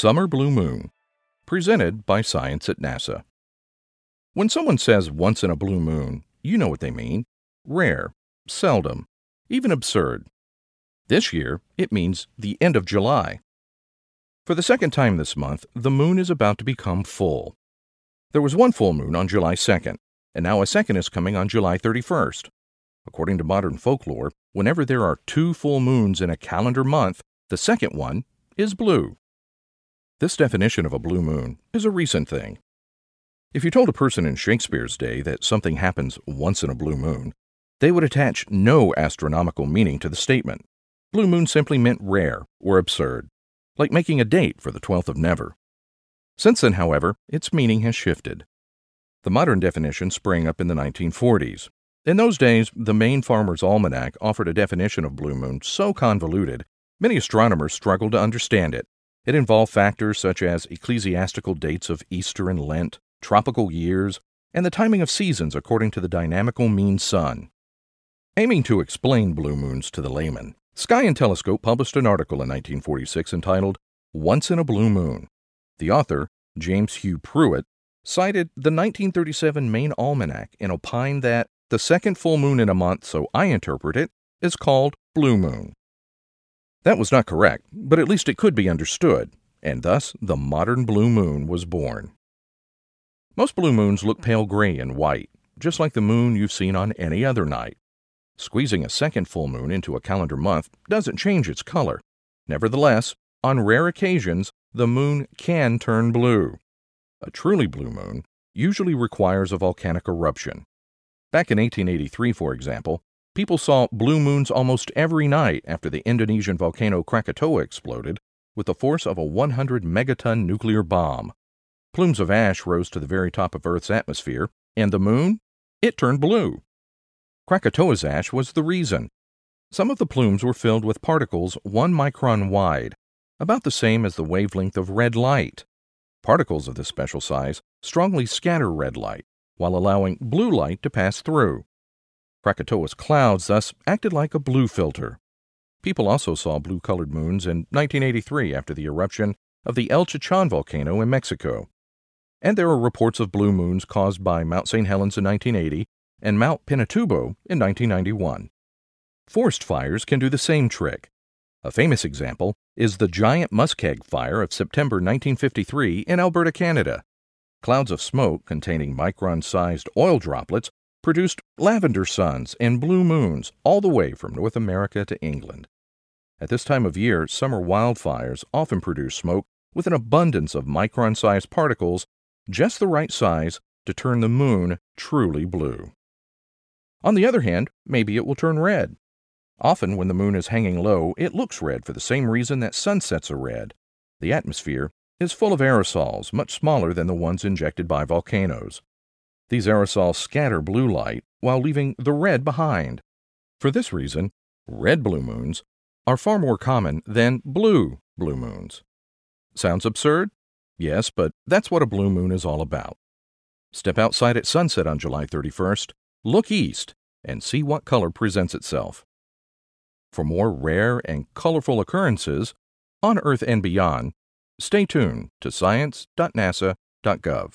Summer Blue Moon, presented by Science at NASA. When someone says once in a blue moon, you know what they mean rare, seldom, even absurd. This year, it means the end of July. For the second time this month, the moon is about to become full. There was one full moon on July 2nd, and now a second is coming on July 31st. According to modern folklore, whenever there are two full moons in a calendar month, the second one is blue. This definition of a blue moon is a recent thing. If you told a person in Shakespeare's day that something happens once in a blue moon, they would attach no astronomical meaning to the statement. Blue moon simply meant rare or absurd, like making a date for the 12th of never. Since then, however, its meaning has shifted. The modern definition sprang up in the 1940s. In those days, the Maine Farmer's Almanac offered a definition of blue moon so convoluted, many astronomers struggled to understand it. It involved factors such as ecclesiastical dates of Easter and Lent, tropical years, and the timing of seasons according to the dynamical mean sun. Aiming to explain blue moons to the layman, Sky and Telescope published an article in 1946 entitled Once in a Blue Moon. The author, James Hugh Pruett, cited the 1937 Maine Almanac and opined that the second full moon in a month, so I interpret it, is called blue moon. That was not correct, but at least it could be understood, and thus the modern blue moon was born. Most blue moons look pale gray and white, just like the moon you've seen on any other night. Squeezing a second full moon into a calendar month doesn't change its color. Nevertheless, on rare occasions, the moon can turn blue. A truly blue moon usually requires a volcanic eruption. Back in 1883, for example, people saw blue moons almost every night after the Indonesian volcano Krakatoa exploded with the force of a 100 megaton nuclear bomb. Plumes of ash rose to the very top of Earth's atmosphere, and the moon? It turned blue. Krakatoa's ash was the reason. Some of the plumes were filled with particles one micron wide, about the same as the wavelength of red light. Particles of this special size strongly scatter red light, while allowing blue light to pass through. Krakatoa's clouds thus acted like a blue filter. People also saw blue colored moons in 1983 after the eruption of the El Chichon volcano in Mexico and there are reports of blue moons caused by Mount St. Helens in 1980 and Mount Pinatubo in 1991. Forest fires can do the same trick. A famous example is the giant muskeg fire of September 1953 in Alberta, Canada. Clouds of smoke containing micron sized oil droplets produced lavender suns and blue moons all the way from North America to England. At this time of year, summer wildfires often produce smoke with an abundance of micron sized particles just the right size to turn the moon truly blue. On the other hand, maybe it will turn red. Often, when the moon is hanging low, it looks red for the same reason that sunsets are red. The atmosphere is full of aerosols much smaller than the ones injected by volcanoes. These aerosols scatter blue light while leaving the red behind. For this reason, red blue moons are far more common than blue blue moons. Sounds absurd? Yes, but that's what a blue moon is all about. Step outside at sunset on July 31st, look east, and see what color presents itself. For more rare and colorful occurrences on Earth and beyond, stay tuned to science.nasa.gov.